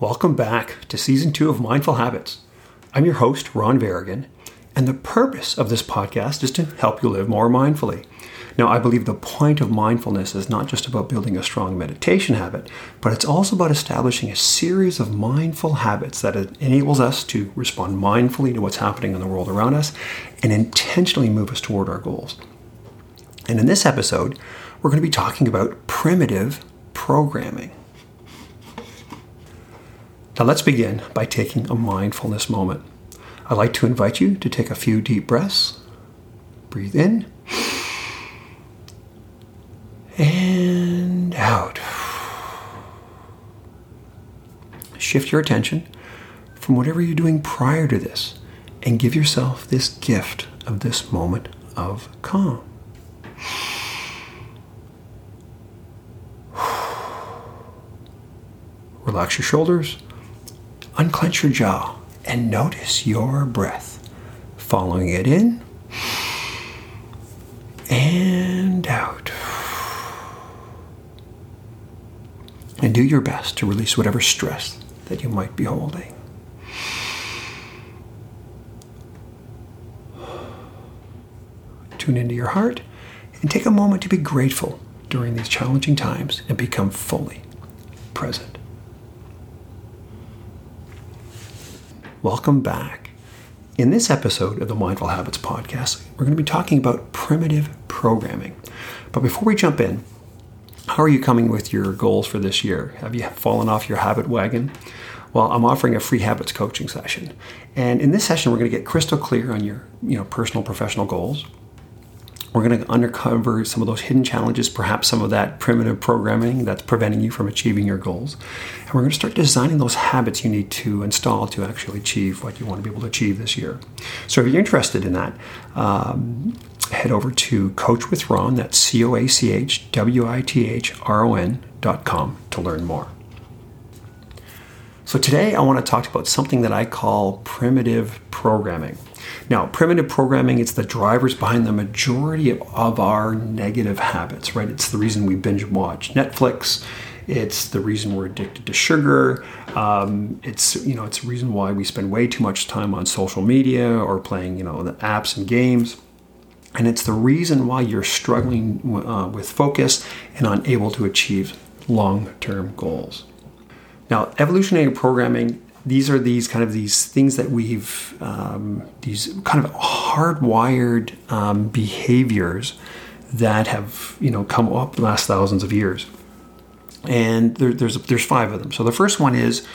Welcome back to season two of Mindful Habits. I'm your host, Ron Varigan, and the purpose of this podcast is to help you live more mindfully. Now, I believe the point of mindfulness is not just about building a strong meditation habit, but it's also about establishing a series of mindful habits that enables us to respond mindfully to what's happening in the world around us and intentionally move us toward our goals. And in this episode, we're going to be talking about primitive programming. Now let's begin by taking a mindfulness moment. I'd like to invite you to take a few deep breaths. Breathe in and out. Shift your attention from whatever you're doing prior to this and give yourself this gift of this moment of calm. Relax your shoulders Unclench your jaw and notice your breath. Following it in and out. And do your best to release whatever stress that you might be holding. Tune into your heart and take a moment to be grateful during these challenging times and become fully present. Welcome back. In this episode of the Mindful Habits Podcast, we're going to be talking about primitive programming. But before we jump in, how are you coming with your goals for this year? Have you fallen off your habit wagon? Well, I'm offering a free habits coaching session. And in this session, we're going to get crystal clear on your you know, personal professional goals. We're going to uncover some of those hidden challenges, perhaps some of that primitive programming that's preventing you from achieving your goals. And we're going to start designing those habits you need to install to actually achieve what you want to be able to achieve this year. So if you're interested in that, um, head over to Coach with Ron, that's C O A C H W I T H R O N dot com to learn more. So today I want to talk about something that I call primitive programming. Now, primitive programming, it's the drivers behind the majority of, of our negative habits, right? It's the reason we binge watch Netflix. It's the reason we're addicted to sugar. Um, it's you know it's the reason why we spend way too much time on social media or playing you know the apps and games. And it's the reason why you're struggling uh, with focus and unable to achieve long-term goals. Now, evolutionary programming these are these kind of these things that we've um, these kind of hardwired um, behaviors that have you know come up the last thousands of years. And there, there's there's five of them. So the first one is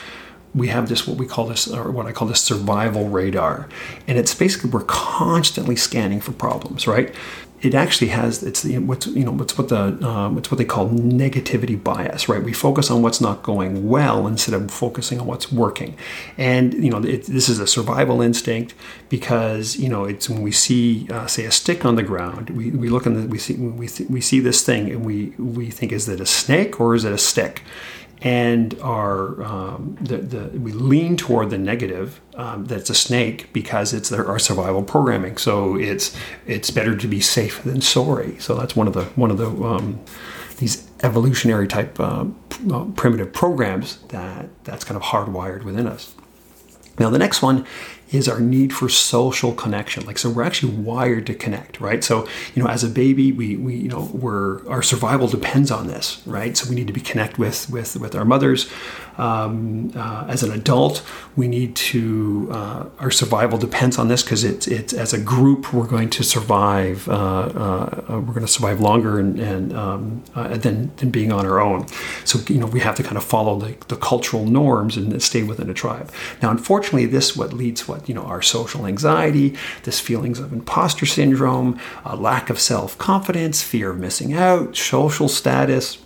we have this what we call this or what I call this survival radar. And it's basically we're constantly scanning for problems right it actually has it's the what's you know what's what the um, it's what they call negativity bias right? We focus on what's not going well instead of focusing on what's working. And you know it, this is a survival instinct because you know it's when we see uh, say a stick on the ground we, we look the we see we, we see this thing and we we think is it a snake or is it a stick and our um, the, the, we lean toward the negative um, that's a snake because it's their, our survival programming. So it's it's better to be safe than sorry. So that's one of the one of the um, these evolutionary type uh, primitive programs that that's kind of hardwired within us. Now the next one is our need for social connection. Like, so we're actually wired to connect, right? So, you know, as a baby, we, we you know, we're, our survival depends on this, right? So we need to be connect with, with, with our mothers. Um, uh, as an adult, we need to, uh, our survival depends on this because it's, it's, as a group, we're going to survive, uh, uh we're going to survive longer and, and um, uh, than, than being on our own. So, you know, we have to kind of follow the, the cultural norms and stay within a tribe. Now, unfortunately, this what leads what you know our social anxiety, this feelings of imposter syndrome, a lack of self-confidence, fear of missing out, social status.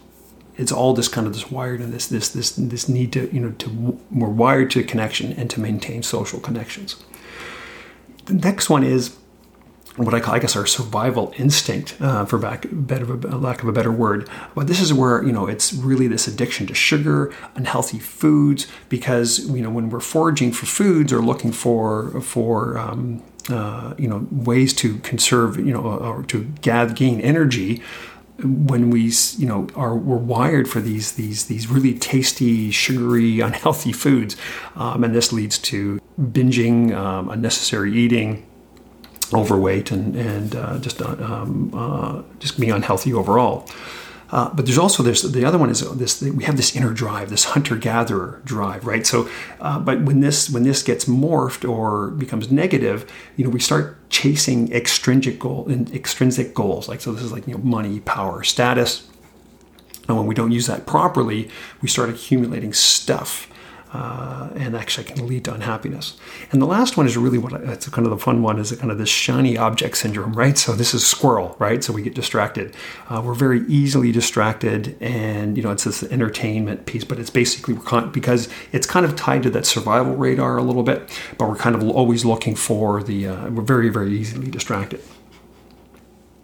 It's all this kind of this wired and this this this this need to you know to we're wired to connection and to maintain social connections. The next one is what I call, I guess, our survival instinct, uh, for back, lack of a better word. But this is where you know it's really this addiction to sugar, unhealthy foods, because you know when we're foraging for foods or looking for for um, uh, you know ways to conserve, you know, or to gather, gain energy, when we you know are we're wired for these these these really tasty sugary unhealthy foods um, and this leads to binging um, unnecessary eating overweight and and uh, just uh, um, uh, just being unhealthy overall uh, but there's also this. The other one is this. We have this inner drive, this hunter-gatherer drive, right? So, uh, but when this when this gets morphed or becomes negative, you know, we start chasing extrinsic goal extrinsic goals. Like so, this is like you know, money, power, status. And when we don't use that properly, we start accumulating stuff uh, and actually can lead to unhappiness. And the last one is really what it's kind of the fun one is kind of this shiny object syndrome, right? So this is squirrel, right? So we get distracted. Uh, we're very easily distracted, and you know it's this entertainment piece, but it's basically because it's kind of tied to that survival radar a little bit. But we're kind of always looking for the. Uh, we're very very easily distracted.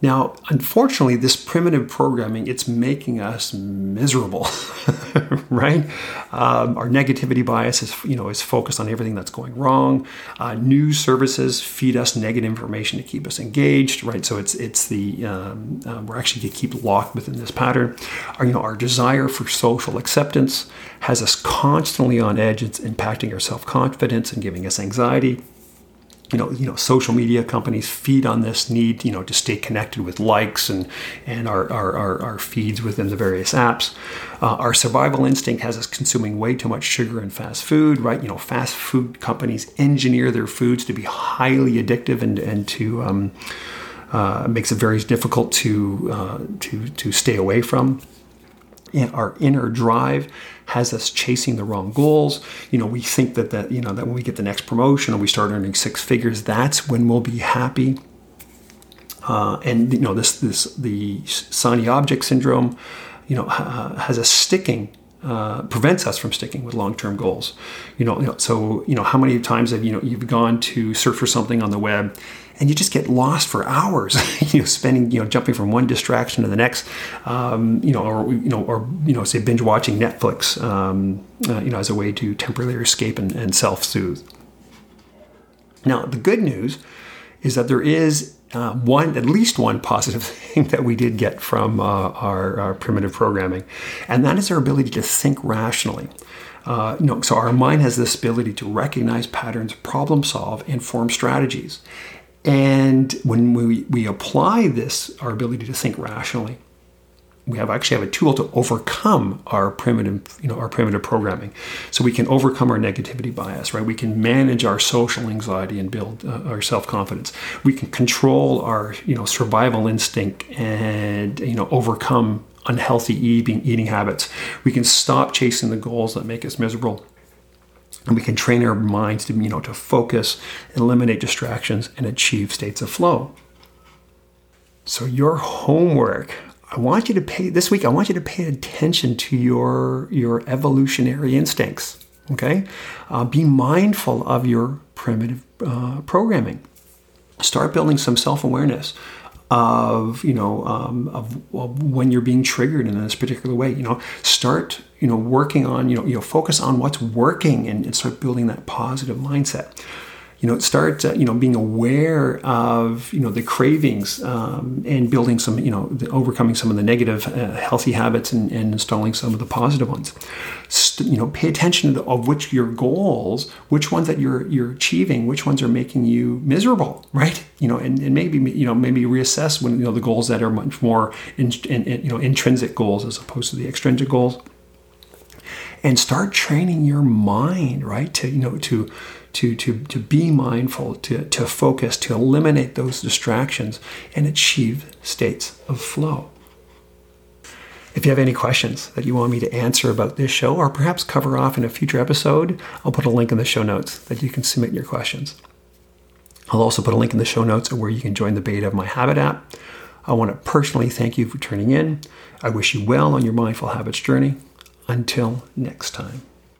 Now, unfortunately, this primitive programming, it's making us miserable, right? Um, our negativity bias is, you know, is focused on everything that's going wrong. Uh, news services feed us negative information to keep us engaged, right? So it's it's the um, uh, we're actually to keep locked within this pattern. Our, you know, our desire for social acceptance has us constantly on edge. It's impacting our self confidence and giving us anxiety you know, you know, social media companies feed on this need, you know, to stay connected with likes and and our our, our, our feeds within the various apps. Uh, our survival instinct has us consuming way too much sugar and fast food, right? You know, fast food companies engineer their foods to be highly addictive and and to um, uh, makes it very difficult to uh, to to stay away from our inner drive has us chasing the wrong goals. You know, we think that that you know that when we get the next promotion or we start earning six figures, that's when we'll be happy. Uh, and you know, this this the shiny object syndrome, you know, uh, has a sticking uh, prevents us from sticking with long-term goals. You know, you know, so you know, how many times have you know you've gone to search for something on the web, and you just get lost for hours. you know, spending you know jumping from one distraction to the next. Um, you know, or you know, or you know, say binge watching Netflix. Um, uh, you know, as a way to temporarily escape and, and self-soothe. Now, the good news is that there is uh, one, at least one positive thing that we did get from uh, our, our, primitive programming, and that is our ability to think rationally. Uh, you know, so our mind has this ability to recognize patterns, problem solve, and form strategies. And when we, we apply this, our ability to think rationally, we have actually have a tool to overcome our primitive, you know, our primitive programming. So we can overcome our negativity bias, right? We can manage our social anxiety and build uh, our self-confidence. We can control our, you know, survival instinct and, you know, overcome unhealthy eating, eating habits. We can stop chasing the goals that make us miserable. And we can train our minds to, you know, to focus, eliminate distractions, and achieve states of flow. So your homework I want you to pay this week. I want you to pay attention to your your evolutionary instincts. Okay, uh, be mindful of your primitive uh, programming. Start building some self awareness of you know um, of, of, when you're being triggered in this particular way. You know, start you know working on you know you know focus on what's working and, and start building that positive mindset you know, start uh, you know being aware of you know the cravings um, and building some you know overcoming some of the negative uh, healthy habits and, and, installing some of the positive ones. St- you know, pay attention to the, of which your goals, which ones that you're you're achieving, which ones are making you miserable, right? You know, and, and maybe you know maybe reassess when you know the goals that are much more in, in, in, you know intrinsic goals as opposed to the extrinsic goals and start training your mind right to you know to to, to, to be mindful, to, to focus, to eliminate those distractions and achieve states of flow. If you have any questions that you want me to answer about this show or perhaps cover off in a future episode, I'll put a link in the show notes that you can submit your questions. I'll also put a link in the show notes of where you can join the beta of my Habit app. I want to personally thank you for tuning in. I wish you well on your mindful habits journey. Until next time.